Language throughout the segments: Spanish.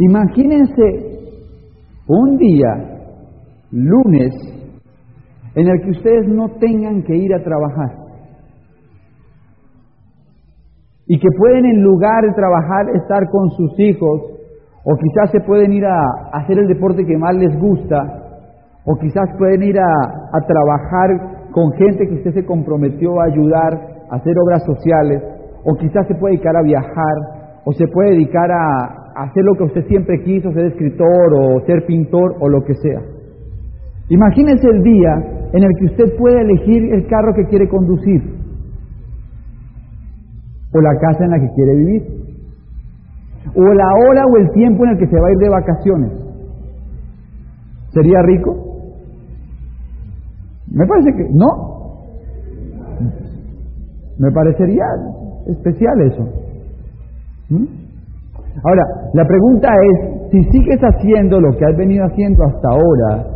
Imagínense un día, lunes, en el que ustedes no tengan que ir a trabajar. Y que pueden en lugar de trabajar estar con sus hijos, o quizás se pueden ir a hacer el deporte que más les gusta, o quizás pueden ir a, trabajar con gente que usted se comprometió a ayudar, a hacer obras sociales, o quizás se puede dedicar a viajar, o se puede dedicar a, hacer lo que usted siempre quiso, ser escritor o ser pintor o lo que sea. Imagínese el día en el que usted puede elegir el carro que quiere conducir o la casa en la que quiere vivir o la hora o el tiempo en el que se va a ir de vacaciones. ¿Sería rico? Me parece que no. Me parecería especial eso. ¿Mm? Ahora, la pregunta es, si sigues haciendo lo que has venido haciendo hasta ahora,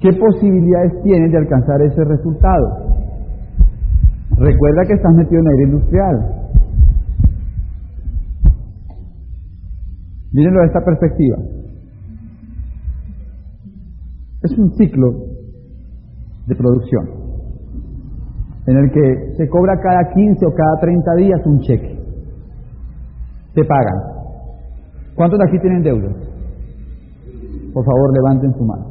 ¿qué posibilidades tienes de alcanzar ese resultado? Recuerda que estás metido en aire industrial. Mírenlo de esta perspectiva. Es un ciclo de producción en el que se cobra cada 15 o cada 30 días un cheque te pagan. ¿Cuántos de aquí tienen deudas? Por favor, levanten su mano.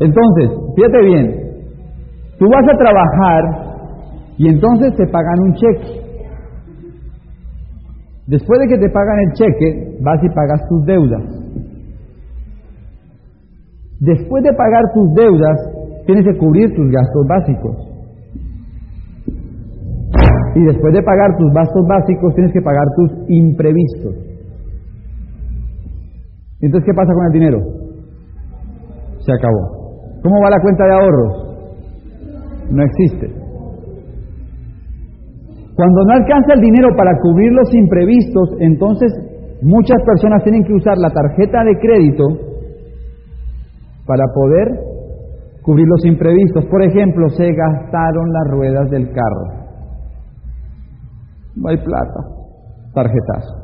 Entonces, fíjate bien, tú vas a trabajar y entonces te pagan un cheque. Después de que te pagan el cheque, vas y pagas tus deudas. Después de pagar tus deudas, tienes que cubrir tus gastos básicos. Y después de pagar tus gastos básicos, tienes que pagar tus imprevistos. Entonces, ¿qué pasa con el dinero? Se acabó. ¿Cómo va la cuenta de ahorros? No existe. Cuando no alcanza el dinero para cubrir los imprevistos, entonces muchas personas tienen que usar la tarjeta de crédito para poder cubrir los imprevistos. Por ejemplo, se gastaron las ruedas del carro. No hay plata. Tarjetazo.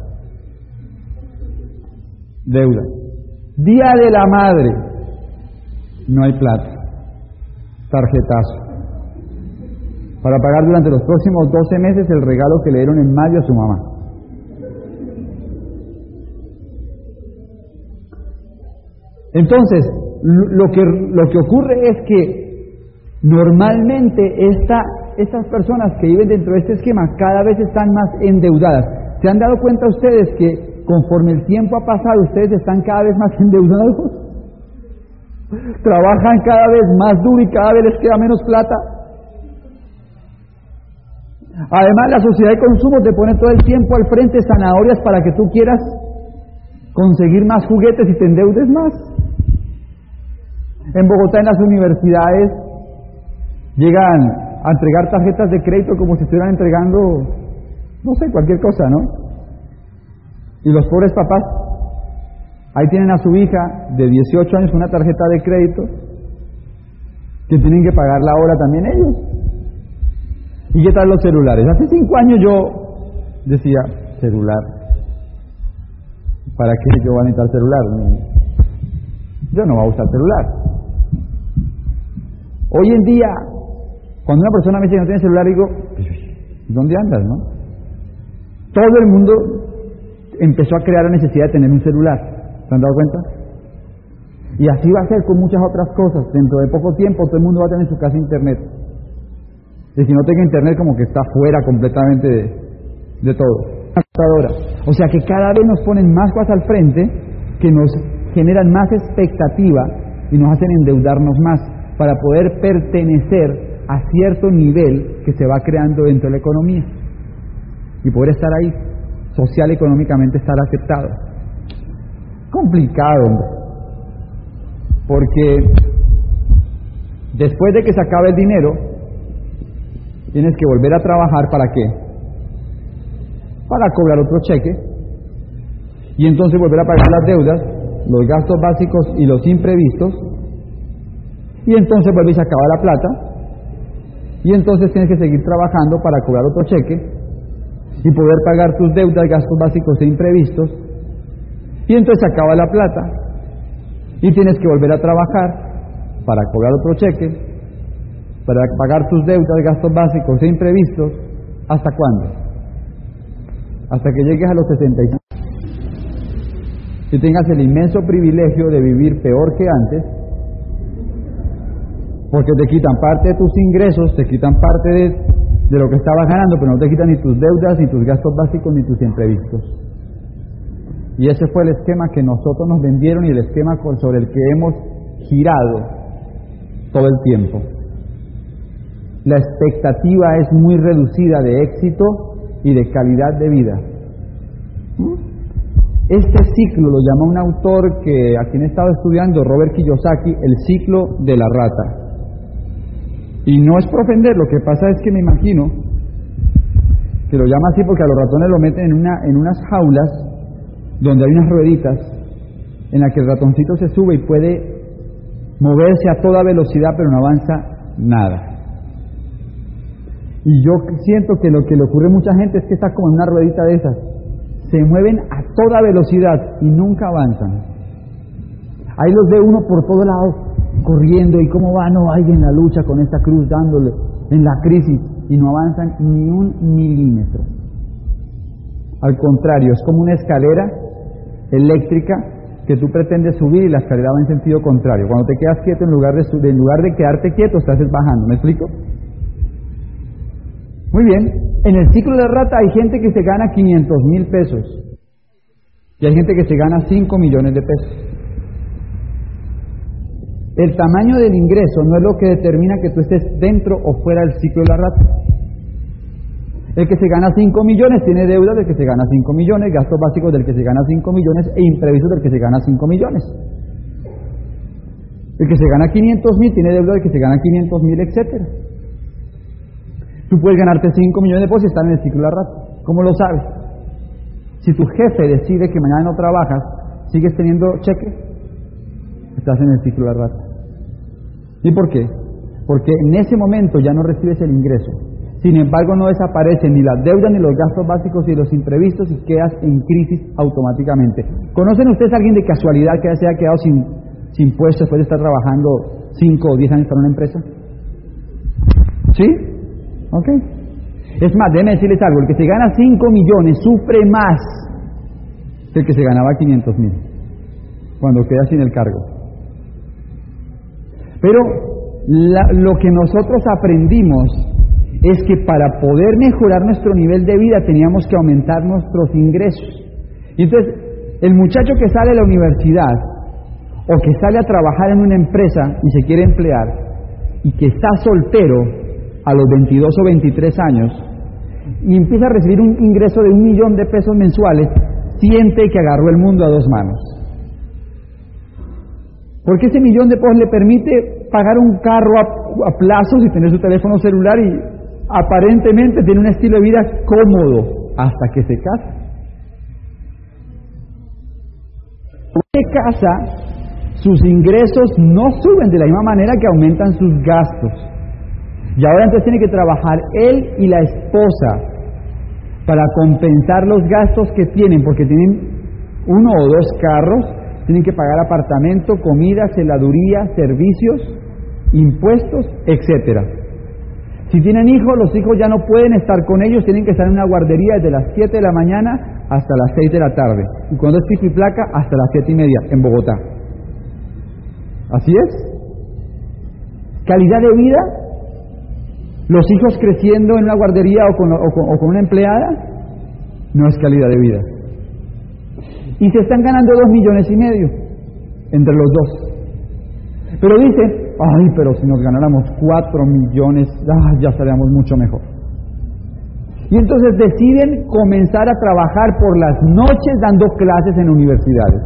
Deuda. Día de la madre. No hay plata. Tarjetazo. Para pagar durante los próximos 12 meses el regalo que le dieron en mayo a su mamá. Entonces, lo que, lo que ocurre es que normalmente esta, estas personas que viven dentro de este esquema cada vez están más endeudadas. ¿Se han dado cuenta ustedes que conforme el tiempo ha pasado ustedes están cada vez más endeudados? Trabajan cada vez más duro y cada vez les queda menos plata. Además, la sociedad de consumo te pone todo el tiempo al frente zanahorias para que tú quieras conseguir más juguetes y te endeudes más. En Bogotá, en las universidades, llegan a entregar tarjetas de crédito como si estuvieran entregando, no sé, cualquier cosa, ¿no? Y los pobres papás, ahí tienen a su hija de 18 años una tarjeta de crédito, que tienen que pagar la hora también ellos. ¿Y qué tal los celulares? Hace cinco años yo decía, celular, ¿para qué yo voy a necesitar celular? Yo no voy a usar celular. Hoy en día, cuando una persona me dice que no tiene celular, digo, ¿dónde andas, no? Todo el mundo empezó a crear la necesidad de tener un celular. ¿Se han dado cuenta? Y así va a ser con muchas otras cosas. Dentro de poco tiempo todo el mundo va a tener en su casa internet. Y si no tenga internet, como que está fuera completamente de, de todo. O sea que cada vez nos ponen más cosas al frente que nos generan más expectativa y nos hacen endeudarnos más para poder pertenecer a cierto nivel que se va creando dentro de la economía y poder estar ahí, social, económicamente estar aceptado. Complicado, hombre, porque después de que se acabe el dinero, tienes que volver a trabajar para qué? Para cobrar otro cheque y entonces volver a pagar las deudas, los gastos básicos y los imprevistos Y entonces vuelve y se la plata. Y entonces tienes que seguir trabajando para cobrar otro cheque y poder pagar tus deudas, gastos básicos e imprevistos. Y entonces se acaba la plata y tienes que volver a trabajar para cobrar otro cheque, para pagar tus deudas, gastos básicos e imprevistos. ¿Hasta cuándo? Hasta que llegues a los 65 y tengas el inmenso privilegio de vivir peor que antes, porque te quitan parte de tus ingresos, te quitan parte de, lo que estabas ganando, pero no te quitan ni tus deudas, ni tus gastos básicos, ni tus imprevistos. Y ese fue el esquema que nosotros nos vendieron y el esquema sobre el que hemos girado todo el tiempo. La expectativa es muy reducida de éxito y de calidad de vida. Este ciclo lo llama un autor que a quien he estado estudiando, Robert Kiyosaki, el ciclo de la rata. Y no es por ofender, lo que pasa es que me imagino que lo llama así porque a los ratones lo meten en, una, en unas jaulas donde hay unas rueditas en las que el ratoncito se sube y puede moverse a toda velocidad pero no avanza nada. Y yo siento que lo que le ocurre a mucha gente es que está como en una ruedita de esas. Se mueven a toda velocidad y nunca avanzan. Ahí los ve uno por todo lado corriendo y cómo va, no, hay en la lucha con esta cruz dándole en la crisis y no avanzan ni un milímetro. Al contrario, es como una escalera eléctrica que tú pretendes subir y la escalera va en sentido contrario. Cuando te quedas quieto, en lugar de, en lugar de quedarte quieto, estás bajando. ¿Me explico? Muy bien. En el ciclo de rata hay gente que se gana 500 mil pesos y hay gente que se gana 5 millones de pesos. El tamaño del ingreso no es lo que determina que tú estés dentro o fuera del ciclo de la rata. El que se gana 5 millones tiene deuda del que se gana 5 millones, gastos básicos del que se gana 5 millones e imprevistos del que se gana 5 millones. El que se gana 500 mil tiene deuda del que se gana 500 mil, etc. Tú puedes ganarte 5 millones de pesos y estar en el ciclo de la. ¿Cómo lo sabes? Si tu jefe decide que mañana no trabajas, ¿sigues teniendo cheque? Estás en el ciclo de la rata. ¿Y por qué? Porque en ese momento ya no recibes el ingreso. Sin embargo, no desaparecen ni las deudas, ni los gastos básicos, ni los imprevistos y quedas en crisis automáticamente. ¿Conocen ustedes a alguien de casualidad que se haya quedado sin, sin después de estar trabajando 5 o 10 años para una empresa? ¿Sí? ¿Ok? Es más, déjenme decirles algo, el que se gana 5 millones sufre más que el que se ganaba 500 mil cuando queda sin el cargo. Pero lo que nosotros aprendimos es que para poder mejorar nuestro nivel de vida teníamos que aumentar nuestros ingresos. Y entonces, el muchacho que sale de la universidad o que sale a trabajar en una empresa y se quiere emplear y que está soltero a los 22 o 23 años y empieza a recibir un ingreso de un millón de pesos mensuales, siente que agarró el mundo a dos manos. Porque ese millón de pesos le permite pagar un carro a, plazos y tener su teléfono celular y aparentemente tiene un estilo de vida cómodo hasta que se casa. Se casa, sus ingresos no suben de la misma manera que aumentan sus gastos. Y ahora entonces tiene que trabajar él y la esposa para compensar los gastos que tienen, porque tienen uno o dos carros tienen que pagar apartamento, comida, celaduría, servicios, impuestos, etcétera. Si tienen hijos, los hijos ya no pueden estar con ellos, tienen que estar en una guardería desde las 7 de la mañana hasta las 6 de la tarde. Y cuando es pico y placa, hasta las 7 y media en Bogotá. Así es. Calidad de vida. Los hijos creciendo en una guardería o con, una empleada, no es calidad de vida y se están ganando dos millones y medio entre los dos. Pero dice, ay, pero si nos ganáramos cuatro millones, ah, ya estaríamos mucho mejor. Y entonces deciden comenzar a trabajar por las noches dando clases en universidades.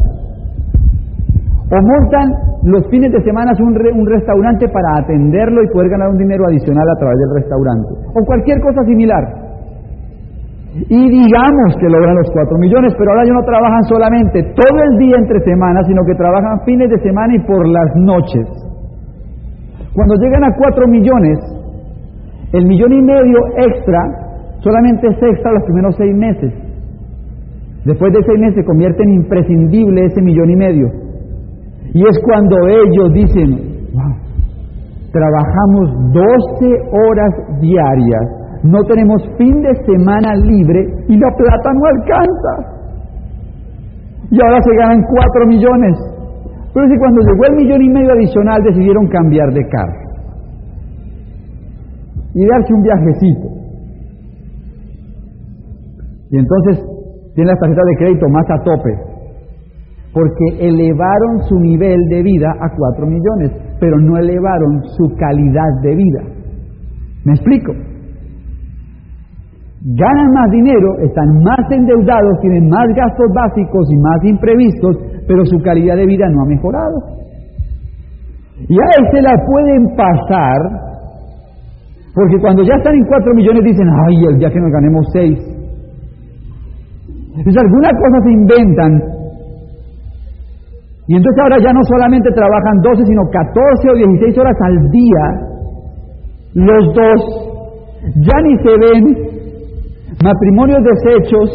O montan los fines de semana un, un restaurante para atenderlo y poder ganar un dinero adicional a través del restaurante. O cualquier cosa similar. Y digamos que logran los 4 millones, pero ahora ya no trabajan solamente todo el día entre semanas, sino que trabajan fines de semana y por las noches. Cuando llegan a 4 millones, el millón y medio extra solamente es extra los primeros 6 meses. Después de 6 meses se convierte en imprescindible ese millón y medio. Y es cuando ellos dicen, wow, trabajamos 12 horas diarias, no tenemos fin de semana libre y la plata no alcanza. Y ahora se ganan 4 millones. Pero si cuando llegó el millón y medio adicional decidieron cambiar de carro y darse un viajecito. Y entonces tienen las tarjetas de crédito más a tope, porque elevaron su nivel de vida a 4 millones, pero no elevaron su calidad de vida. ¿Me explico? Ganan más dinero, están más endeudados, tienen más gastos básicos y más imprevistos, pero su calidad de vida no ha mejorado. Y a ese la pueden pasar, porque cuando ya están en 4 millones dicen, ay, el día que nos ganemos 6. Entonces algunas cosas se inventan. Y entonces ahora ya no solamente trabajan 12, sino 14 o 16 horas al día, los dos, ya ni se ven, matrimonios deshechos,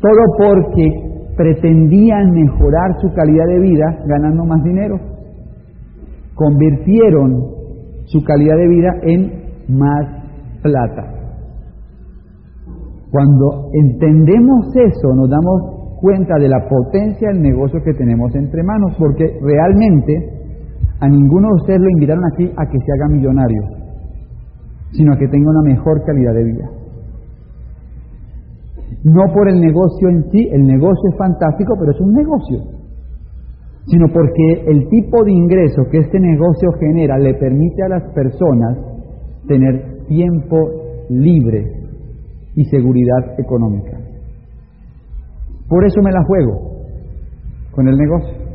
todo porque pretendían mejorar su calidad de vida ganando más dinero. Convirtieron su calidad de vida en más plata. Cuando entendemos eso, nos damos cuenta de la potencia del negocio que tenemos entre manos, porque realmente a ninguno de ustedes lo invitaron aquí a que se haga millonario, sino a que tenga una mejor calidad de vida. No por el negocio en sí, el negocio es fantástico, pero es un negocio, sino porque el tipo de ingreso que este negocio genera le permite a las personas tener tiempo libre y seguridad económica. Por eso me la juego con el negocio.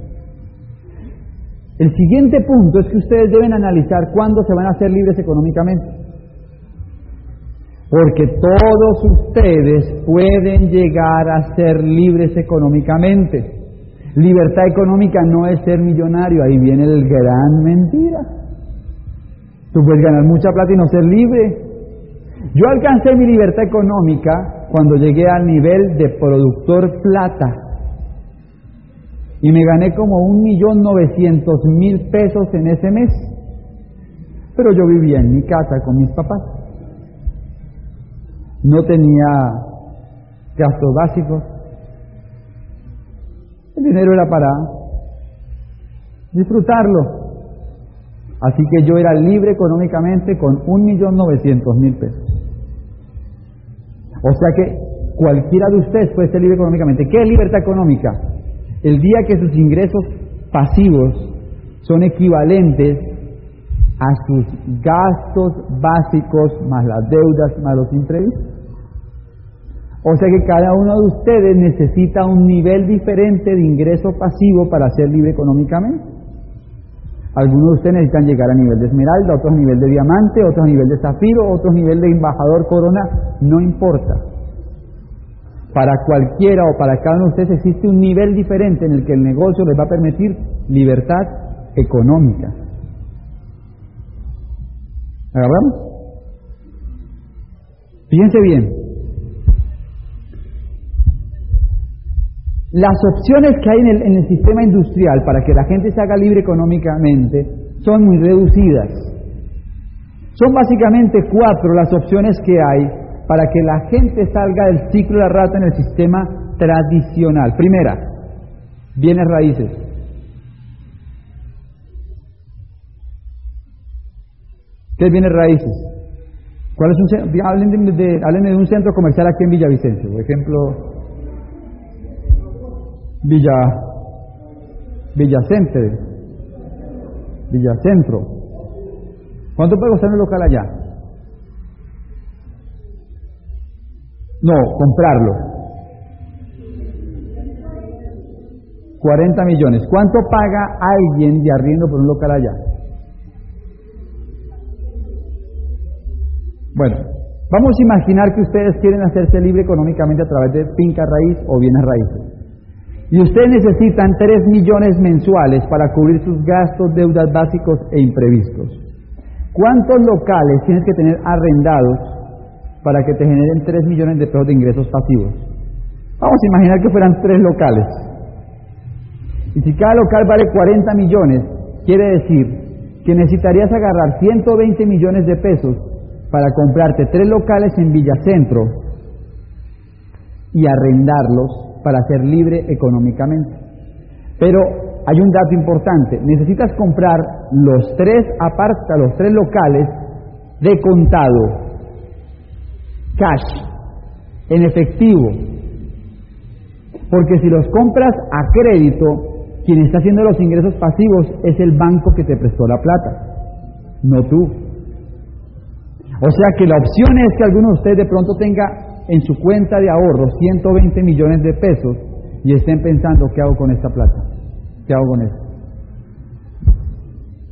El siguiente punto es que ustedes deben analizar cuándo se van a hacer libres económicamente. Porque todos ustedes pueden llegar a ser libres económicamente. Libertad económica no es ser millonario, ahí viene el gran mentira. Tú puedes ganar mucha plata y no ser libre. Yo alcancé mi libertad económica cuando llegué al nivel de productor plata. Y me gané como un millón novecientos mil pesos en ese mes. Pero yo vivía en mi casa con mis papás no tenía gastos básicos, el dinero era para disfrutarlo. Así que yo era libre económicamente con un millón novecientos mil pesos. O sea que cualquiera de ustedes puede ser libre económicamente. ¿Qué es libertad económica? El día que sus ingresos pasivos son equivalentes a sus gastos básicos más las deudas más los imprevistos. O sea que cada uno de ustedes necesita un nivel diferente de ingreso pasivo para ser libre económicamente. Algunos de ustedes necesitan llegar a nivel de esmeralda, otros a nivel de diamante, otros a nivel de zafiro, otros a nivel de embajador corona, no importa. Para cualquiera o para cada uno de ustedes existe un nivel diferente en el que el negocio les va a permitir libertad económica. ¿Agarramos? Fíjense bien, Las opciones que hay en el, en el, sistema industrial para que la gente se haga libre económicamente son muy reducidas. Son básicamente cuatro las opciones que hay para que la gente salga del ciclo de la rata en el sistema tradicional. Primera, bienes raíces. ¿Qué es bienes raíces? ¿Cuál es un, hablen, de, hablen de un centro comercial aquí en Villavicencio, por ejemplo, Villa, Villacente, Villacentro. ¿Cuánto puede costar un local allá? No, comprarlo. 40 millones. ¿Cuánto paga alguien de arriendo por un local allá? Bueno, vamos a imaginar que ustedes quieren hacerse libre económicamente a través de finca raíz o bienes raíces y ustedes necesitan 3 millones mensuales para cubrir sus gastos, deudas básicos e imprevistos. ¿Cuántos locales tienes que tener arrendados para que te generen 3 millones de pesos de ingresos pasivos? Vamos a imaginar que fueran 3 locales. Y si cada local vale 40 millones, quiere decir que necesitarías agarrar 120 millones de pesos para comprarte 3 locales en Villacentro y arrendarlos para ser libre económicamente. Pero hay un dato importante, necesitas comprar los tres aparta, los tres locales de contado, cash, en efectivo. Porque si los compras a crédito, quien está haciendo los ingresos pasivos es el banco que te prestó la plata, no tú. O sea que la opción es que alguno de ustedes de pronto tenga en su cuenta de ahorros 120 millones de pesos y estén pensando, ¿qué hago con esta plata? ¿Qué hago con esto?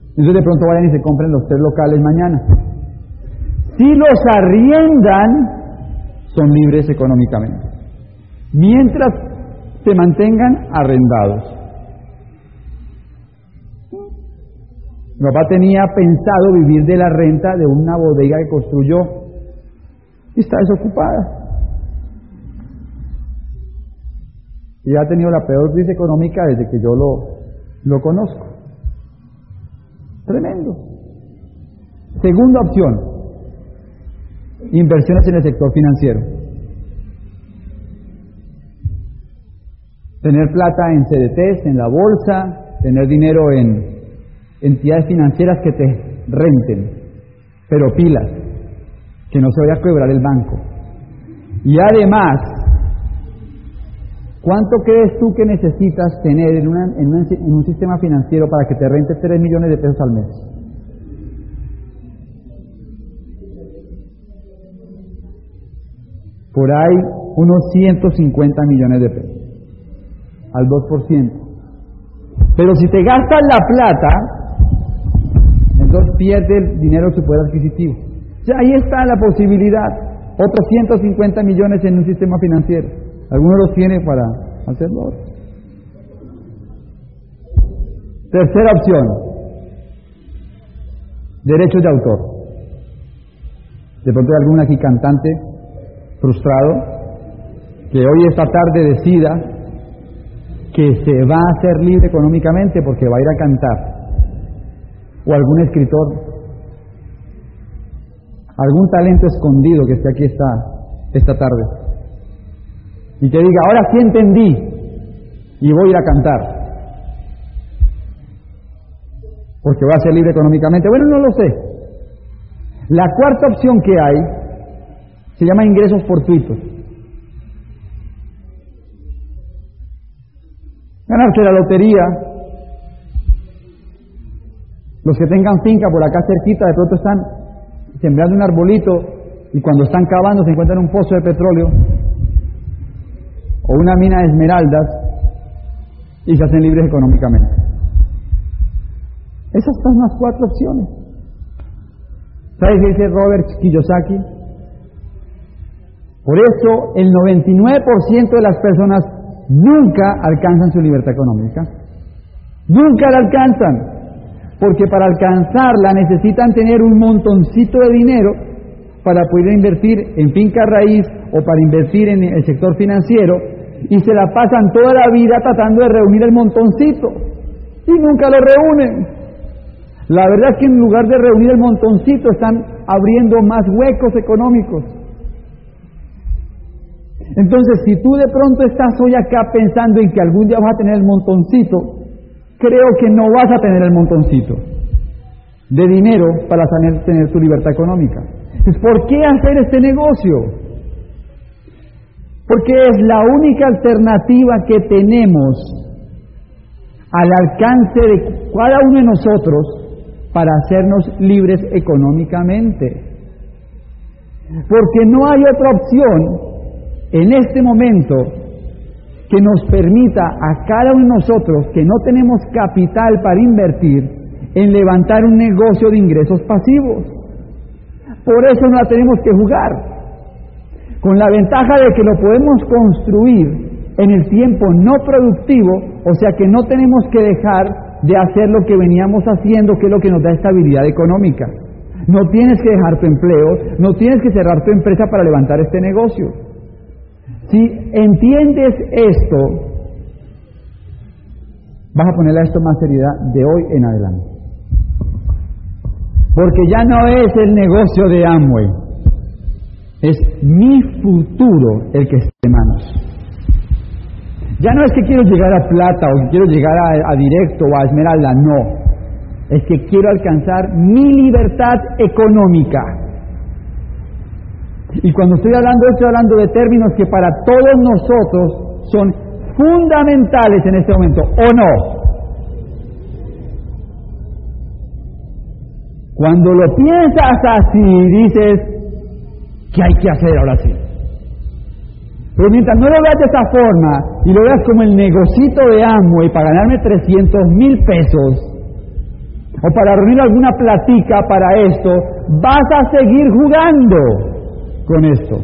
Entonces de pronto vayan y se compren los tres locales mañana. Si los arriendan, son libres económicamente. Mientras se mantengan arrendados. Mi papá tenía pensado vivir de la renta de una bodega que construyó está desocupada. y ha tenido la peor crisis económica desde que yo lo, lo conozco. Tremendo. Segunda opción, inversiones en el sector financiero. Tener plata en CDTs, en la bolsa, tener dinero en entidades financieras que te renten, pero pilas, que no se vaya a quebrar el banco. Y además, ¿Cuánto crees tú que necesitas tener en, un sistema financiero para que te rente 3 millones de pesos al mes? Por ahí unos 150 millones de pesos, al 2%. Pero si te gastas la plata, entonces pierde el dinero de su poder adquisitivo. Ahí está la posibilidad, otros 150 millones en un sistema financiero. Algunos los tiene para hacerlo. Tercera opción, derechos de autor. De pronto hay algún aquí cantante frustrado que hoy esta tarde decida que se va a hacer libre económicamente porque va a ir a cantar. O algún escritor, algún talento escondido que esté aquí esta, esta tarde y que diga, ahora sí entendí y voy a ir a cantar. Porque va a ser libre económicamente. Bueno, no lo sé. La cuarta opción que hay se llama ingresos fortuitos. Ganarse la lotería. Los que tengan finca por acá cerquita de pronto están sembrando un arbolito y cuando están cavando se encuentran un pozo de petróleo o una mina de esmeraldas y se hacen libres económicamente. Esas son las cuatro opciones. ¿Sabes qué dice Robert Kiyosaki? Por eso el 99% de las personas nunca alcanzan su libertad económica. Nunca la alcanzan. Porque para alcanzarla necesitan tener un montoncito de dinero para poder invertir en finca raíz o para invertir en el sector financiero y se la pasan toda la vida tratando de reunir el montoncito y nunca lo reúnen. La verdad es que en lugar de reunir el montoncito están abriendo más huecos económicos. Entonces, si tú de pronto estás hoy acá pensando en que algún día vas a tener el montoncito, creo que no vas a tener el montoncito de dinero para tener tu libertad económica. Entonces, ¿por qué hacer este negocio? porque es la única alternativa que tenemos al alcance de cada uno de nosotros para hacernos libres económicamente. Porque no hay otra opción en este momento que nos permita a cada uno de nosotros que no tenemos capital para invertir en levantar un negocio de ingresos pasivos. Por eso no la tenemos que jugar con la ventaja de que lo podemos construir en el tiempo no productivo, o sea que no tenemos que dejar de hacer lo que veníamos haciendo, que es lo que nos da estabilidad económica. No tienes que dejar tu empleo, no tienes que cerrar tu empresa para levantar este negocio. Si entiendes esto, vas a ponerle a esto más seriedad de hoy en adelante. Porque ya no es el negocio de Amway, es mi futuro el que esté en manos. Ya no es que quiero llegar a plata o que quiero llegar a directo o a esmeralda, no. Es que quiero alcanzar mi libertad económica. Y cuando estoy hablando, estoy hablando de términos que para todos nosotros son fundamentales en este momento, ¿o no? Cuando lo piensas así, dices, ¿qué hay que hacer ahora sí? Pero mientras no lo veas de esa forma y lo veas como el negocito de y para ganarme 300 mil pesos, o para reunir alguna platica para esto, vas a seguir jugando con esto.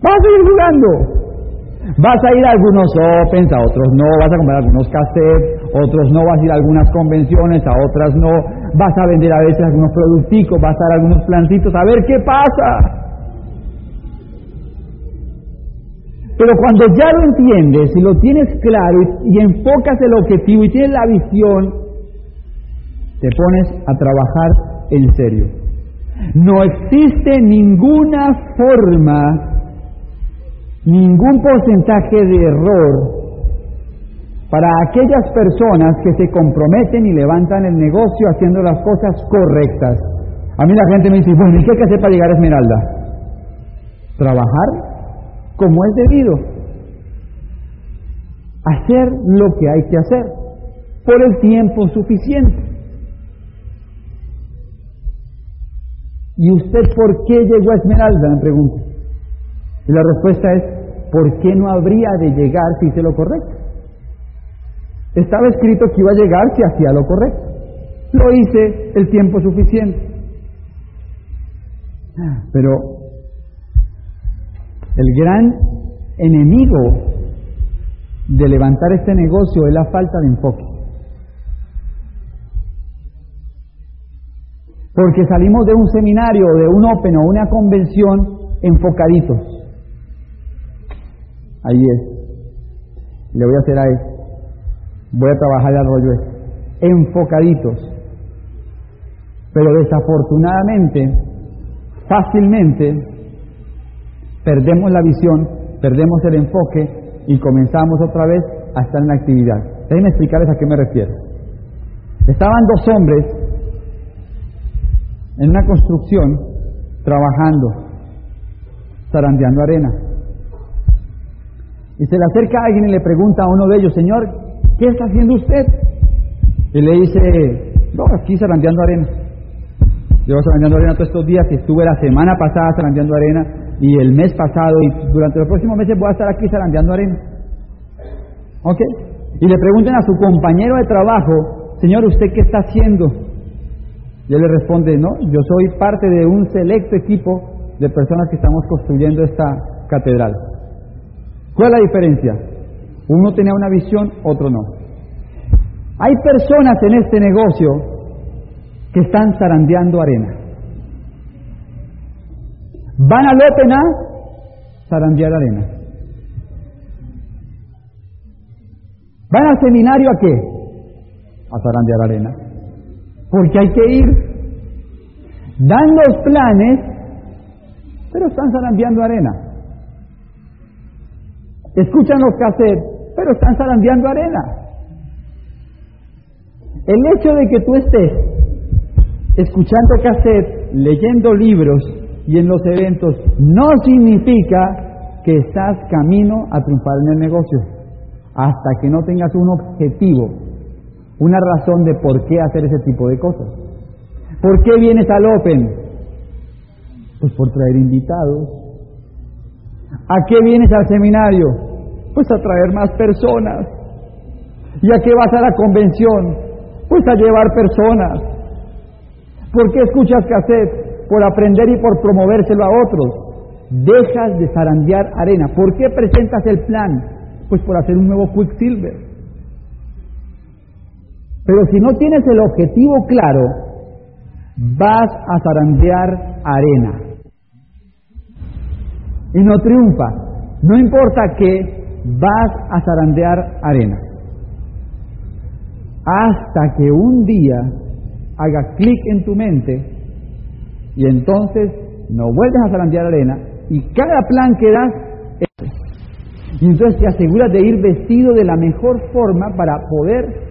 Vas a seguir jugando. Vas a ir a algunos opens, a otros no, vas a comprar algunos cassettes, otros no, vas a ir a algunas convenciones, a otras no, vas a vender a veces algunos producticos, vas a dar algunos plantitos, a ver qué pasa. Pero cuando ya lo entiendes y lo tienes claro y enfocas el objetivo y tienes la visión, te pones a trabajar en serio. No existe ninguna forma, ningún porcentaje de error para aquellas personas que se comprometen y levantan el negocio haciendo las cosas correctas. A mí la gente me dice, bueno, ¿y qué hay que hacer para llegar a Esmeralda? Trabajar como es debido. Hacer lo que hay que hacer por el tiempo suficiente. ¿Y usted por qué llegó a Esmeralda? Me pregunta. Y la respuesta es, ¿por qué no habría de llegar si hice lo correcto? Estaba escrito que iba a llegar si hacía lo correcto. Lo hice el tiempo suficiente. Pero el gran enemigo de levantar este negocio es la falta de enfoque. Porque salimos de un seminario, de un Open o una convención enfocaditos. Ahí es. Le voy a hacer a él. Voy a trabajar al rollo este. Enfocaditos. Pero desafortunadamente, fácilmente, perdemos la visión, perdemos el enfoque y comenzamos otra vez a estar en la actividad. Déjenme explicarles a qué me refiero. Estaban dos hombres en una construcción trabajando, zarandeando arena. Y se le acerca alguien y le pregunta a uno de ellos, Señor, ¿qué está haciendo usted? Y le dice, no, aquí zarandeando arena. Llevo zarandeando arena todos estos días, y estuve la semana pasada zarandeando arena y el mes pasado y durante los próximos meses voy a estar aquí zarandeando arena. ¿Ok? Y le preguntan a su compañero de trabajo, Señor, ¿usted qué está haciendo? Y él le responde, no, yo soy parte de un selecto equipo de personas que estamos construyendo esta catedral. ¿Cuál es la diferencia? Uno tenía una visión, otro no. Hay personas en este negocio que están zarandeando arena. Van al Open a zarandear arena. Van al seminario a qué? A zarandear arena porque hay que ir. Dan los planes, pero están zarandeando arena. Escuchan los cassettes, pero están zarandeando arena. El hecho de que tú estés escuchando cassette, leyendo libros y en los eventos, no significa que estás camino a triunfar en el negocio, hasta que no tengas un objetivo una razón de por qué hacer ese tipo de cosas. ¿Por qué vienes al Open? Pues por traer invitados. ¿A qué vienes al seminario? Pues a traer más personas. ¿Y a qué vas a la convención? Pues a llevar personas. ¿Por qué escuchas cassette? Por aprender y por promovérselo a otros. dejas de zarandear arena. ¿Por qué presentas el plan? Pues por hacer un nuevo Quicksilver. Pero si no tienes el objetivo claro, vas a zarandear arena. Y no triunfa. No importa que vas a zarandear arena. Hasta que un día haga clic en tu mente y entonces no vuelves a zarandear arena y cada plan que das y entonces te aseguras de ir vestido de la mejor forma para poder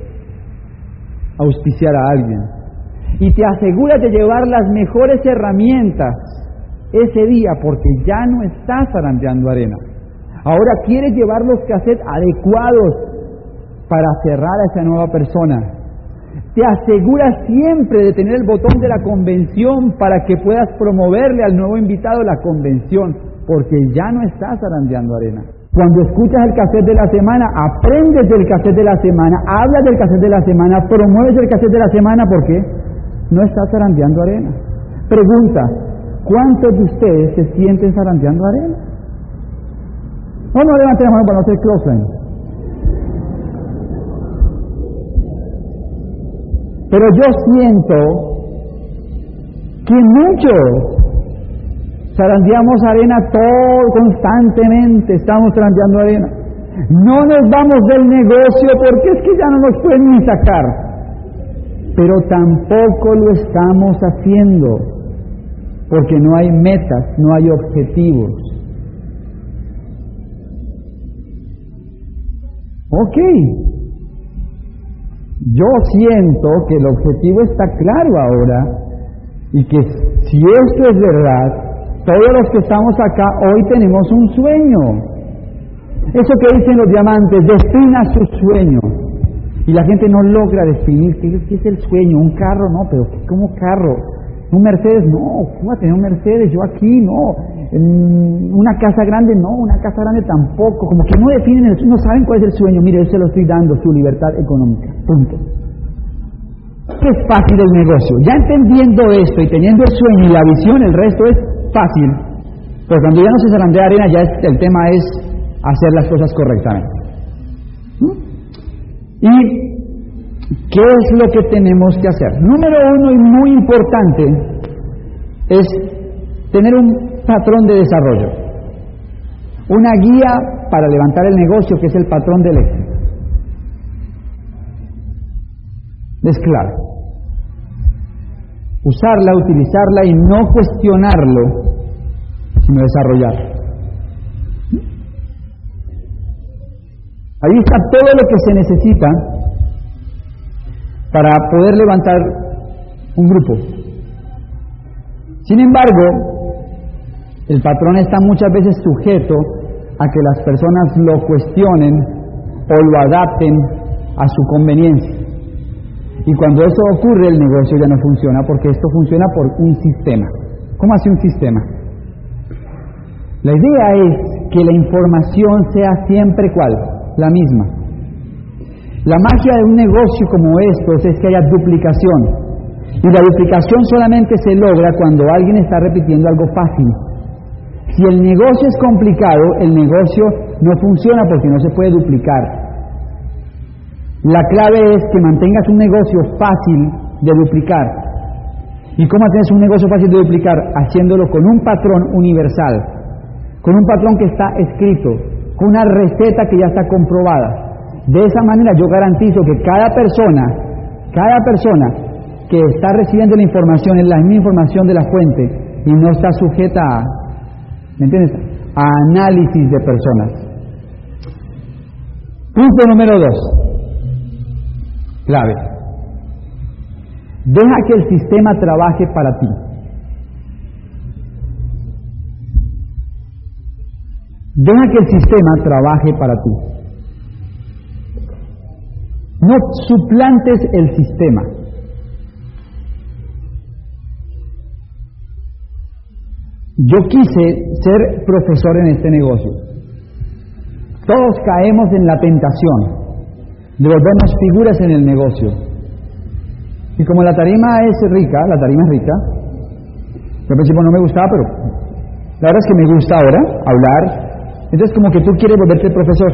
auspiciar a alguien. Y te aseguras de llevar las mejores herramientas ese día porque ya no estás zarandeando arena. Ahora quieres llevar los cassettes adecuados para cerrar a esa nueva persona. Te aseguras siempre de tener el botón de la convención para que puedas promoverle al nuevo invitado la convención, porque ya no estás zarandeando arena. Cuando escuchas el cassette de la semana, aprendes del cassette de la semana, hablas del cassette de la semana, promueves el cassette de la semana porque no estás zarandeando arena. Pregunta, ¿cuántos de ustedes se sienten zarandeando arena? No, no levanten la mano para no ser close Pero yo siento que muchos zarandeamos arena todo constantemente, estamos zarandeando arena. No nos vamos del negocio porque es que ya no nos pueden ni sacar. Pero tampoco lo estamos haciendo porque no hay metas, no hay objetivos. Ok, yo siento que el objetivo está claro ahora y que si esto es verdad, todos los que estamos acá hoy tenemos un sueño. Eso que dicen los diamantes, defina su sueño. Y la gente no logra definir qué, es el sueño. Un carro, no, pero ¿cómo carro? Un Mercedes, no, ¿cómo va a tener un Mercedes? Yo aquí, no. una casa grande, no, una casa grande tampoco. Como que no definen el sueño, no saben cuál es el sueño. Mire, yo se lo estoy dando, su libertad económica. Punto. ¿Qué fácil el negocio? Ya entendiendo esto y teniendo el sueño y la visión, el resto es fácil, pero cuando ya no se de arena, ya el tema es hacer las cosas correctamente. ¿Mm? ¿Y qué es lo que tenemos que hacer? Número uno y muy importante es tener un patrón de desarrollo, una guía para levantar el negocio que es el patrón del éxito. Es claro usarla, utilizarla y no cuestionarlo, sino desarrollarlo. Ahí está todo lo que se necesita para poder levantar un grupo. Sin embargo, el patrón está muchas veces sujeto a que las personas lo cuestionen o lo adapten a su conveniencia. Y cuando eso ocurre, el negocio ya no funciona porque esto funciona por un sistema. ¿Cómo hace un sistema? La idea es que la información sea siempre cuál? La misma. La magia de un negocio como estos es que haya duplicación. Y la duplicación solamente se logra cuando alguien está repitiendo algo fácil. Si el negocio es complicado, el negocio no funciona porque no se puede duplicar. La clave es que mantengas un negocio fácil de duplicar. ¿Y cómo haces un negocio fácil de duplicar? Haciéndolo con un patrón universal, con un patrón que está escrito, con una receta que ya está comprobada. De esa manera yo garantizo que cada persona, cada persona que está recibiendo la información es la misma información de la fuente y no está sujeta a, ¿me entiendes? A análisis de personas. Punto número dos. Clave. Deja que el sistema trabaje para ti. Deja que el sistema trabaje para ti. No suplantes el sistema. Yo quise ser profesor en este negocio. Todos caemos en la tentación devolvernos figuras en el negocio. Y como la tarima es rica, la tarima es rica, al principio no me gustaba, pero La verdad es que me gusta ahora hablar. Entonces como que tú quieres volverte profesor.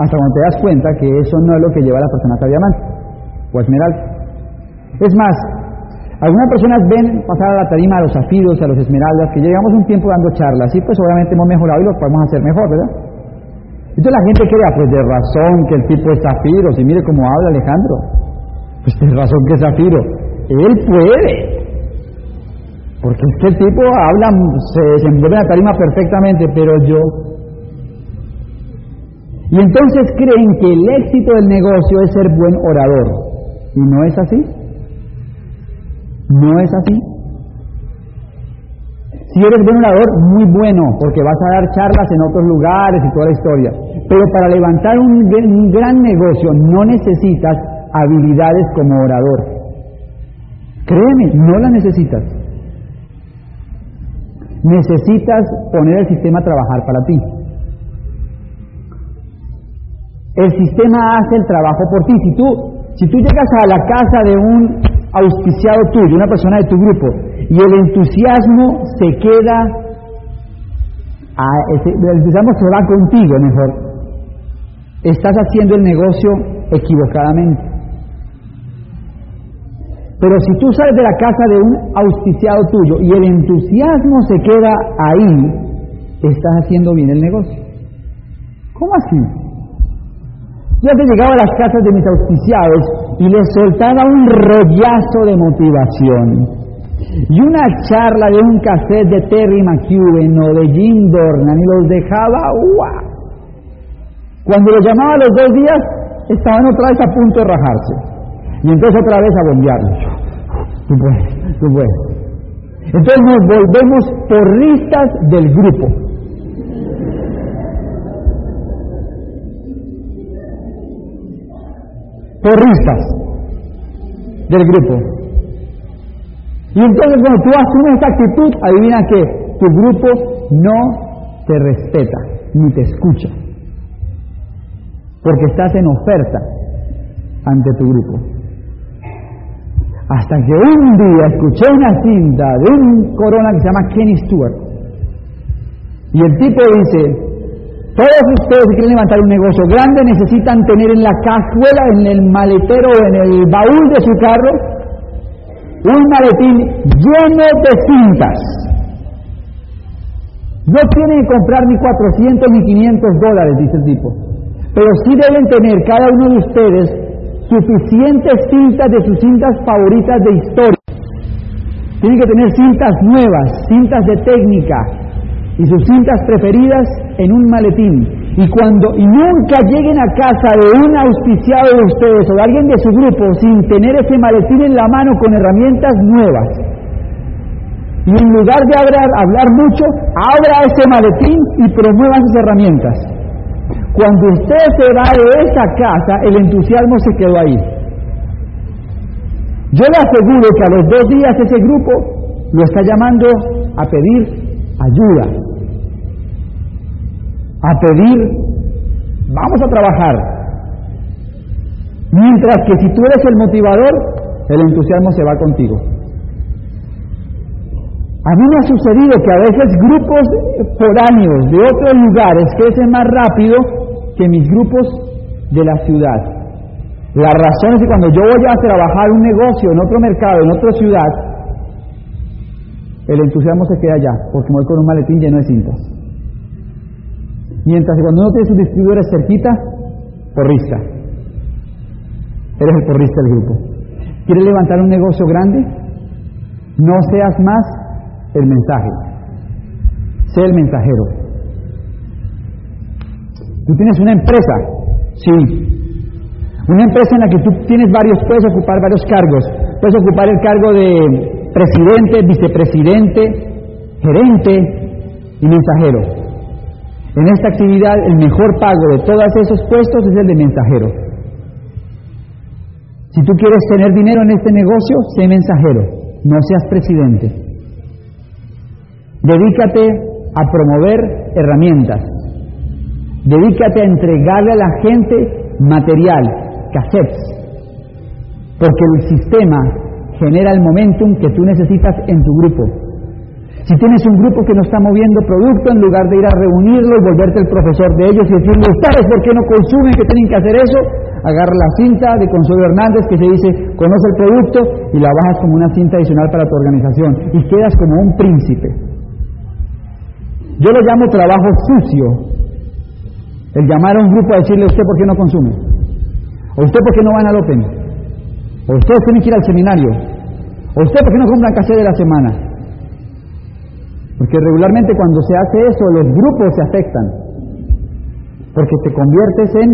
Hasta cuando te das cuenta que eso no es lo que lleva a la persona a diamante o a esmeralda. Es más, algunas personas ven pasar a la tarima a los zafiros, a los esmeraldas, que llevamos un tiempo dando charlas y pues obviamente hemos mejorado y lo podemos hacer mejor, ¿verdad? Entonces la gente cree, ah, pues de razón que el tipo es zafiro, si mire cómo habla Alejandro, pues de razón que es zafiro, él puede, porque es que el tipo habla, se desenvuelve en la tarima perfectamente, pero yo. Y entonces creen que el éxito del negocio es ser buen orador. ¿Y no es así? ¿No es así? Si eres buen orador, muy bueno, porque vas a dar charlas en otros lugares y toda la historia. Pero para levantar un, gran negocio no necesitas habilidades como orador. Créeme, no las necesitas necesitas poner el sistema a trabajar para ti. El sistema hace el trabajo por ti. Si tú, si tú llegas a la casa de un auspiciado tuyo, una persona de tu grupo, y el entusiasmo se queda, el entusiasmo se va contigo mejor, estás haciendo el negocio equivocadamente. Pero si tú sales de la casa de un auspiciado tuyo y el entusiasmo se queda ahí, estás haciendo bien el negocio. ¿Cómo así? Yo he llegado a las casas de mis auspiciados y les soltaba un rollazo de motivación. Y una charla de un cassette de Terry McEwen o de Jim Dornan y los dejaba ¡guau! Cuando los llamaba los dos días, estaban otra vez a punto de rajarse. Y entonces otra vez a bombearlos. Tú puedes. Entonces nos volvemos porristas del grupo. Porristas del grupo. Y entonces cuando tú asumes esta actitud, adivina que tu grupo no te respeta ni te escucha. Porque estás en oferta ante tu grupo. Hasta que un día escuché una cinta de un corona que se llama Kenny Stewart. Y el tipo dice, todos ustedes que quieren levantar un negocio grande necesitan tener en la cajuela, en el maletero, en el baúl de su carro, un maletín lleno de cintas. No tienen que comprar ni 400 ni 500 dólares, dice el tipo. Pero sí deben tener cada uno de ustedes suficientes cintas de sus cintas favoritas de historia. Tienen que tener cintas nuevas, cintas de técnica y sus cintas preferidas en un maletín. Y cuando y nunca lleguen a casa de un auspiciado de ustedes o de alguien de su grupo sin tener ese maletín en la mano con herramientas nuevas. Y en lugar de hablar, hablar mucho, abra ese maletín y promueva sus herramientas. Cuando usted se va de esa casa, el entusiasmo se quedó ahí. Yo le aseguro que a los dos días ese grupo lo está llamando a pedir ayuda, a pedir, vamos a trabajar. Mientras que si tú eres el motivador, el entusiasmo se va contigo. A mí me ha sucedido que a veces grupos foráneos de otros lugares crecen más rápido que mis grupos de la ciudad. La razón es que cuando yo voy a trabajar un negocio en otro mercado, en otra ciudad, el entusiasmo se queda allá, porque me voy con un maletín lleno de cintas. Mientras que cuando uno tiene sus distribuidores cerquita, porrista. Eres el porrista del grupo. ¿Quieres levantar un negocio grande? No seas más el mensaje. Sé el mensajero. Tú tienes una empresa, sí. Una empresa en la que tú tienes varios, puedes ocupar varios cargos. Puedes ocupar el cargo de presidente, vicepresidente, gerente y mensajero. En esta actividad el mejor pago de todos esos puestos es el de mensajero. Si tú quieres tener dinero en este negocio, sé mensajero, no seas presidente. Dedícate a promover herramientas, Dedícate a entregarle a la gente material, cassettes, porque el sistema genera el momentum que tú necesitas en tu grupo. Si tienes un grupo que no está moviendo producto, en lugar de ir a reunirlo y volverte el profesor de ellos y decirle, ¿ustedes por qué no consumen, que tienen que hacer eso? Agarra la cinta de Consuelo Hernández que se dice, conoce el producto y la bajas como una cinta adicional para tu organización y quedas como un príncipe. Yo lo llamo trabajo sucio. El llamar a un grupo a decirle, ¿usted por qué no consume? ¿O usted por qué no van al Open? ¿O ustedes tienen que ir al seminario? ¿O usted por qué no compran café de la semana? Porque regularmente cuando se hace eso, los grupos se afectan. Porque te conviertes en.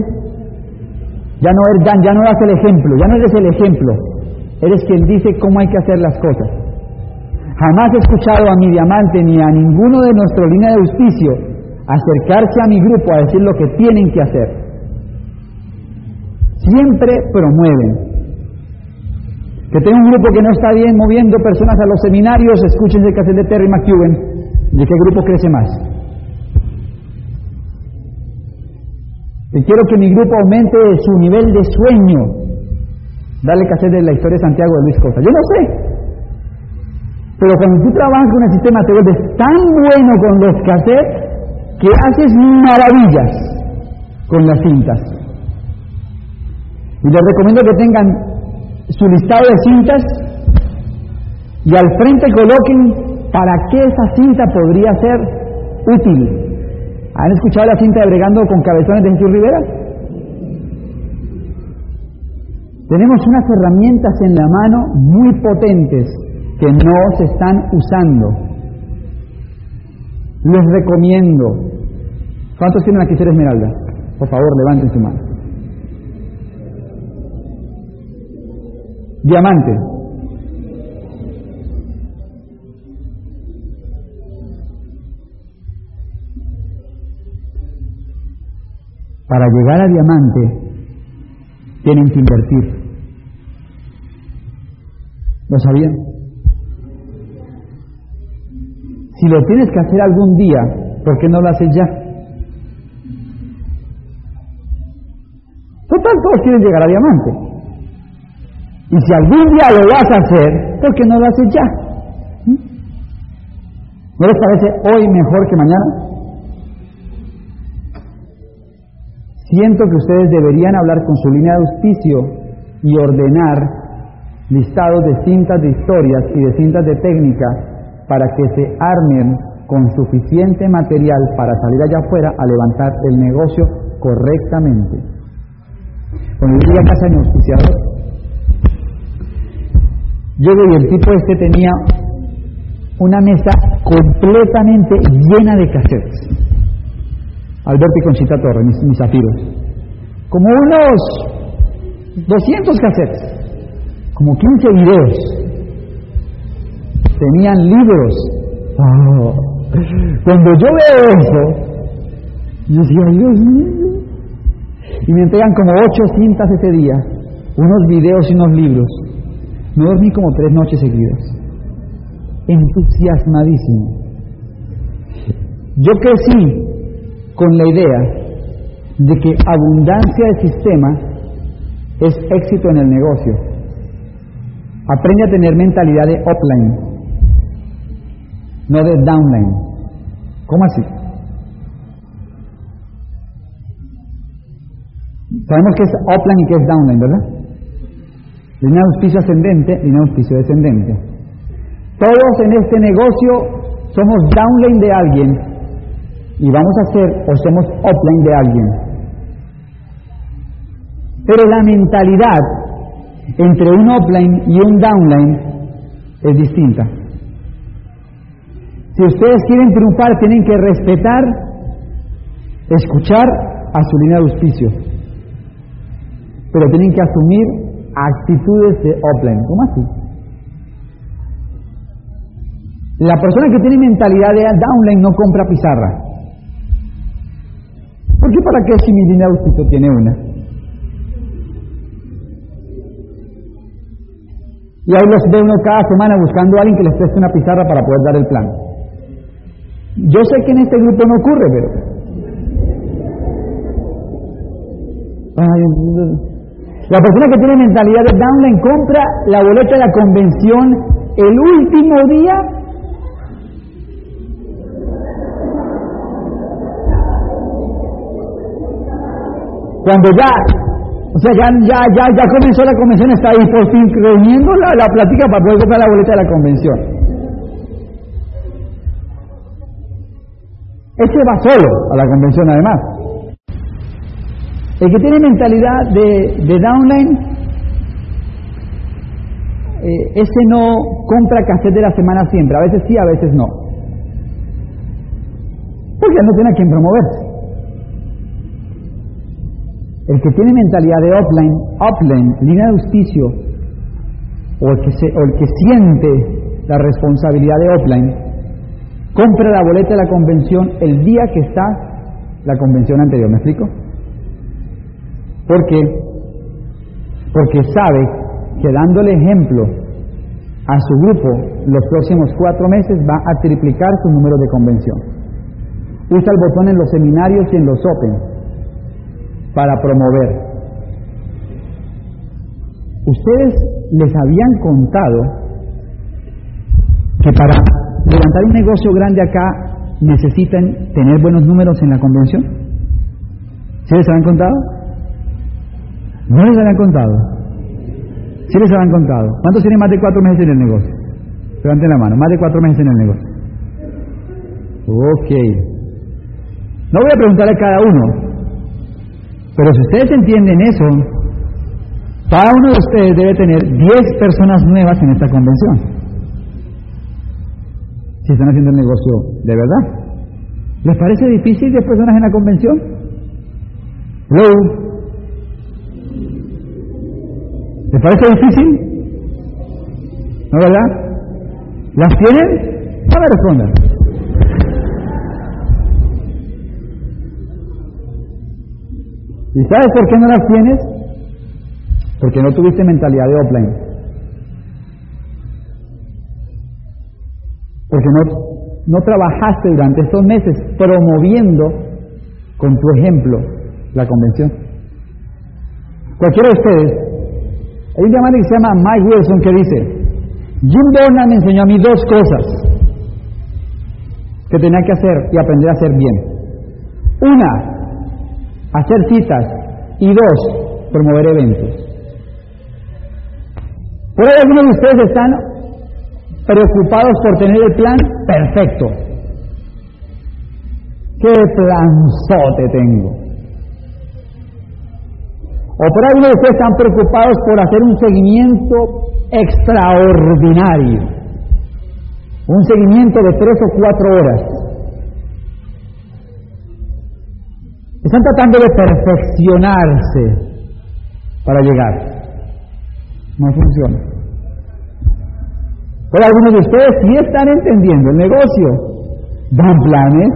Ya no, eres, ya no das el ejemplo, ya no eres el ejemplo. Eres quien dice cómo hay que hacer las cosas. Jamás he escuchado a mi diamante ni a ninguno de nuestra línea de auspicio acercarse a mi grupo a decir lo que tienen que hacer. Siempre promueven. Que tenga un grupo que no está bien moviendo personas a los seminarios, escuchen el cassette de Terry McEwen, de qué grupo crece más. Que quiero que mi grupo aumente su nivel de sueño. Dale cassette de la historia de Santiago de Luis Costa. Yo no sé. Pero cuando tú trabajas con el sistema te vuelves tan bueno con los cassettes que haces maravillas con las cintas. Y les recomiendo que tengan su listado de cintas y al frente coloquen para qué esa cinta podría ser útil. ¿Han escuchado la cinta de Bregando con Cabezones de Jesús Rivera? Tenemos unas herramientas en la mano muy potentes que no se están usando. Les recomiendo. ¿Cuántos tienen aquí ser esmeralda? Por favor, levanten su mano. Diamante. Para llegar a diamante tienen que invertir. ¿Lo sabían? Si lo tienes que hacer algún día, ¿por qué no lo haces ya? Total, todos quieren llegar a diamante. Y si algún día lo vas a hacer, ¿por qué no lo haces ya? ¿Mm? ¿No les parece hoy mejor que mañana? Siento que ustedes deberían hablar con su línea de auspicio y ordenar listados de cintas de historias y de cintas de técnica para que se armen con suficiente material para salir allá afuera a levantar el negocio correctamente. Cuando yo llegué a casa de mi auspiciador, llego y el tipo este tenía una mesa completamente llena de cassettes. Alberto y Conchita Torres, mis, mis zafiros. Como unos 200 cassettes, como 15 videos. Tenían libros. Oh. Cuando yo veo eso, yo decía, Dios mío. Y me entregan como ocho cintas ese día, unos videos y unos libros. No dormí como tres noches seguidas. Entusiasmadísimo. Yo crecí con la idea de que abundancia de sistema es éxito en el negocio. Aprende a tener mentalidad de upline, no de downline. ¿Cómo así? Sabemos que es upline y que es downline, ¿verdad? De auspicio ascendente, línea de auspicio descendente. Todos en este negocio somos downline de alguien y vamos a ser o somos upline de alguien. Pero la mentalidad entre un upline y un downline es distinta. Si ustedes quieren triunfar, tienen que respetar, escuchar a su línea de auspicio. Pero tienen que asumir actitudes de upline. ¿Cómo así? La persona que tiene mentalidad de downline no compra pizarra. ¿Por qué para qué si mi auspicio tiene una? Y ahí los ve uno cada semana buscando a alguien que les preste una pizarra para poder dar el plan. Yo sé que en este grupo no ocurre, pero... Ay, la persona que tiene mentalidad de downline compra la boleta de la convención el último día. Cuando ya, o sea, ya, ya, ya, ya comenzó la convención, está ahí por fin reuniendo la, la plática para poder comprar la boleta de la convención. Ese va solo a la convención además. El que tiene mentalidad de, de downline, eh, ese no compra cassette de la semana siempre, a veces sí, a veces no. Porque no tiene a quien promoverse. El que tiene mentalidad de offline, offline, línea de auspicio, o el que, se, o el que siente la responsabilidad de offline, compra la boleta de la convención el día que está la convención anterior. ¿Me explico? ¿Por qué? Porque sabe que dándole ejemplo a su grupo los próximos cuatro meses va a triplicar su número de convención. Usa el botón en los seminarios y en los Open para promover. Ustedes les habían contado que para levantar un negocio grande acá necesitan tener buenos números en la convención. ¿Sí les habían contado? ¿No les habían contado? ¿Sí les habían contado? ¿Cuántos tienen más de cuatro meses en el negocio? Levanten la mano, más de cuatro meses en el negocio. Ok. No voy a preguntarle a cada uno, pero si ustedes entienden eso, cada uno de ustedes debe tener 10 personas nuevas en esta convención. Si están haciendo el negocio de verdad. ¿Les parece difícil 10 personas en la convención? ¿Hello? ¿Les parece difícil? ¿No verdad? ¿Las tienen? No me respondan. ¿Y sabes por qué no las tienes? Porque no tuviste mentalidad de offline. Porque no, no trabajaste durante estos meses promoviendo con tu ejemplo la convención. Cualquiera de ustedes, hay un diamante que se llama Mike Wilson que dice, Jim Dornan me enseñó a mí dos cosas que tenía que hacer y aprender a hacer bien. Una, hacer citas y dos, promover eventos. Por ahí algunos de ustedes están preocupados por tener el plan perfecto. ¿Qué planzote tengo? O por ahí ustedes están preocupados por hacer un seguimiento extraordinario. Un seguimiento de tres o cuatro horas. Están tratando de perfeccionarse para llegar. No funciona. Pero algunos de ustedes sí están entendiendo el negocio. Dan planes,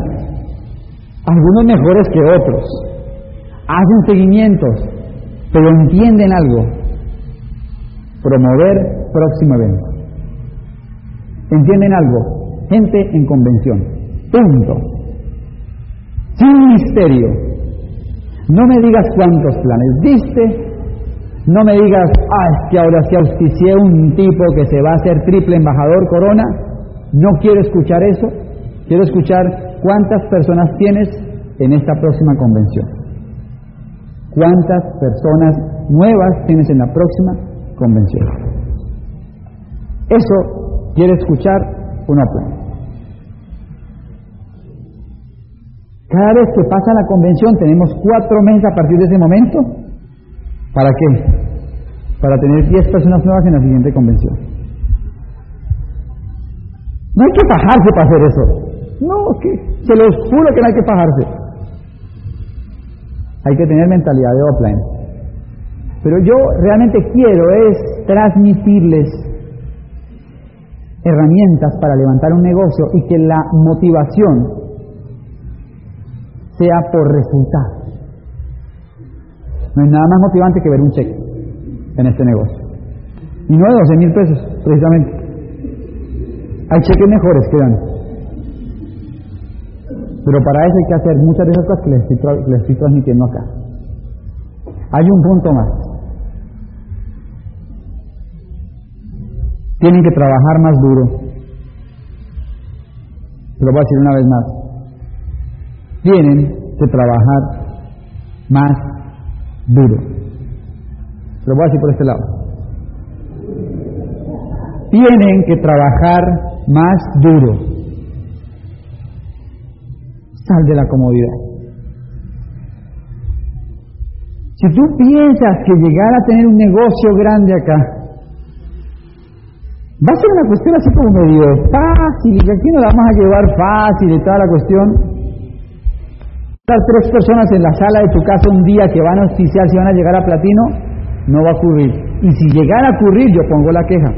algunos mejores que otros. Hacen seguimientos, pero entienden algo. Promover próximo evento. ¿Entienden algo? Gente en convención. Punto. Sin misterio. No me digas cuántos planes diste, no me digas, ah, es que ahora sí auspicié un tipo que se va a hacer triple embajador corona. No quiero escuchar eso. Quiero escuchar cuántas personas tienes en esta próxima convención. ¿Cuántas personas nuevas tienes en la próxima convención? Eso quiere escuchar un aplauso. Cada vez que pasa la convención tenemos cuatro meses a partir de ese momento. ¿Para qué? Para tener 10 personas nuevas en la siguiente convención. No hay que fajarse para hacer eso. No, que se los juro que no hay que fajarse. Hay que tener mentalidad de offline. Pero yo realmente quiero es transmitirles herramientas para levantar un negocio y que la motivación sea por resultado. No hay nada más motivante que ver un cheque en este negocio. Y no de 12 mil pesos, precisamente. Hay cheques mejores que dan. Pero para eso hay que hacer muchas de esas cosas que les estoy, les estoy transmitiendo acá. Hay un punto más. Tienen que trabajar más duro. Se lo voy a decir una vez más tienen que trabajar más duro. Se lo voy a decir por este lado. Tienen que trabajar más duro. Sal de la comodidad. Si tú piensas que llegar a tener un negocio grande acá Va a ser una cuestión así como medio fácil, y aquí nos vamos a llevar fácil y toda la cuestión. Estar tres personas en la sala de tu casa un día que van a oficiar si van a llegar a platino, no va a ocurrir. Y si llegara a ocurrir, yo pongo la queja.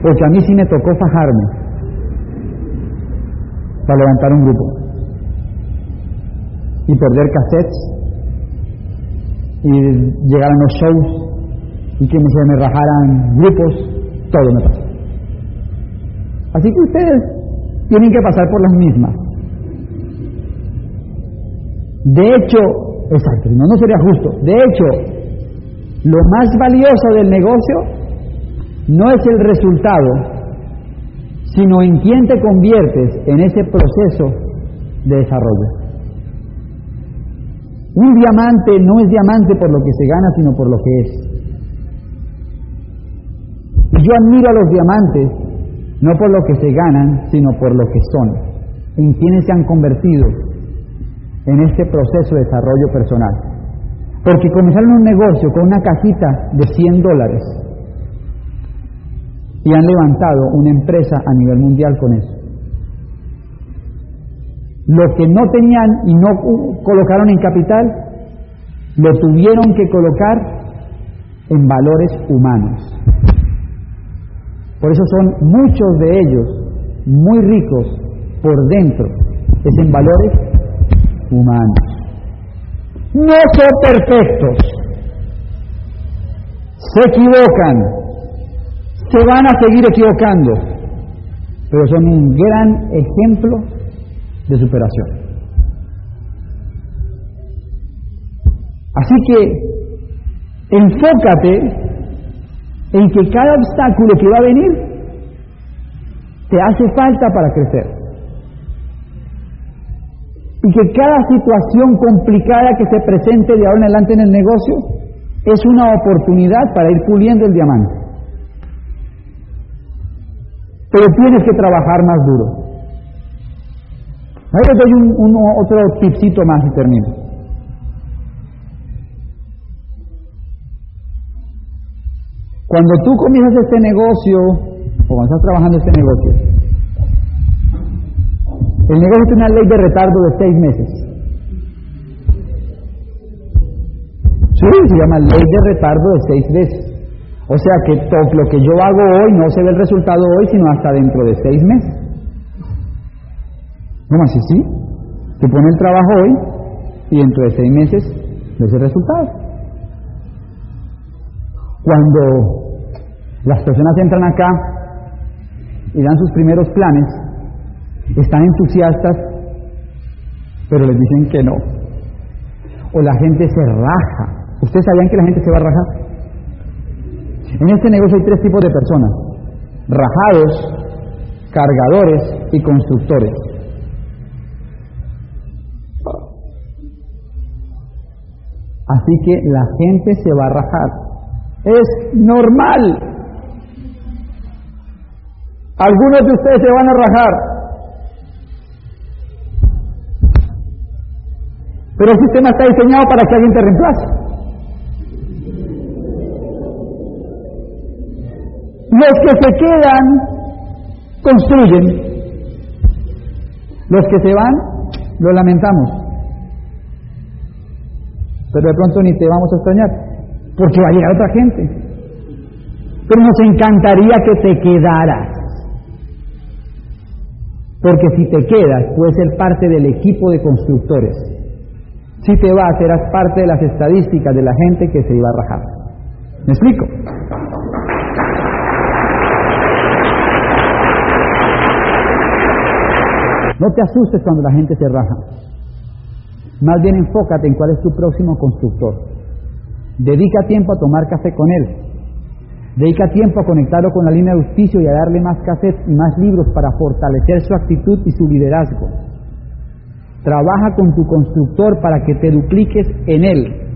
Porque a mí sí me tocó fajarme para levantar un grupo. Y perder cassettes. Y llegar a los shows. Y que se me rajaran grupos todo me pasa. Así que ustedes tienen que pasar por las mismas. De hecho, exacto, no, no sería justo. De hecho, lo más valioso del negocio no es el resultado, sino en quién te conviertes en ese proceso de desarrollo. Un diamante no es diamante por lo que se gana, sino por lo que es. Yo admiro a los diamantes no por lo que se ganan, sino por lo que son, en quienes se han convertido en este proceso de desarrollo personal. Porque comenzaron un negocio con una cajita de 100 dólares y han levantado una empresa a nivel mundial con eso. Lo que no tenían y no colocaron en capital, lo tuvieron que colocar en valores humanos. Por eso son muchos de ellos muy ricos por dentro, es en valores humanos. No son perfectos, se equivocan, se van a seguir equivocando, pero son un gran ejemplo de superación. Así que enfócate en que cada obstáculo que va a venir te hace falta para crecer. Y que cada situación complicada que se presente de ahora en adelante en el negocio es una oportunidad para ir puliendo el diamante. Pero tienes que trabajar más duro. Ahora te doy un, otro tipcito más y termino. Cuando tú comienzas este negocio, o cuando estás trabajando este negocio, el negocio tiene una ley de retardo de seis meses. Sí, se llama ley de retardo de seis meses. O sea que todo lo que yo hago hoy no se ve el resultado hoy, sino hasta dentro de seis meses. ¿Cómo así? Sí. Se pone el trabajo hoy y dentro de seis meses ves el resultado. Cuando las personas entran acá y dan sus primeros planes, están entusiastas, pero les dicen que no. O la gente se raja. ¿Ustedes sabían que la gente se va a rajar? En este negocio hay tres tipos de personas. Rajados, cargadores y constructores. Así que la gente se va a rajar es normal. Algunos de ustedes se van a rajar. Pero el sistema está diseñado para que alguien te reemplace. Los que se quedan construyen. Los que se van, lo lamentamos. Pero de pronto ni te vamos a extrañar porque va a otra gente. Pero nos encantaría que te quedaras. Porque si te quedas, puedes ser parte del equipo de constructores. Si te vas, serás parte de las estadísticas de la gente que se iba a rajar. ¿Me explico? No te asustes cuando la gente se raja. Más bien enfócate en cuál es tu próximo constructor. Dedica tiempo a tomar café con él. Dedica tiempo a conectarlo con la línea de auspicio y a darle más cassettes y más libros para fortalecer su actitud y su liderazgo. Trabaja con tu constructor para que te dupliques en él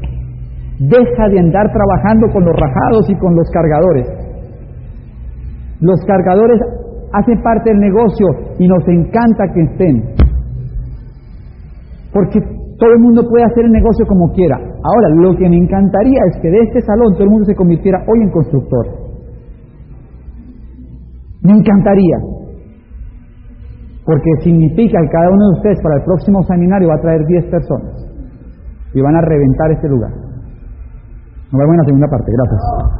Deja de andar trabajando con los rajados y con los cargadores. Los cargadores hacen parte del negocio y nos encanta que estén. Porque todo el mundo puede hacer el negocio como quiera. Ahora, lo que me encantaría es que de este salón todo el mundo se convirtiera hoy en constructor. Me encantaría. Porque significa que cada uno de ustedes para el próximo seminario va a traer 10 personas. Y van a reventar este lugar. Nos vemos en la segunda parte. Gracias.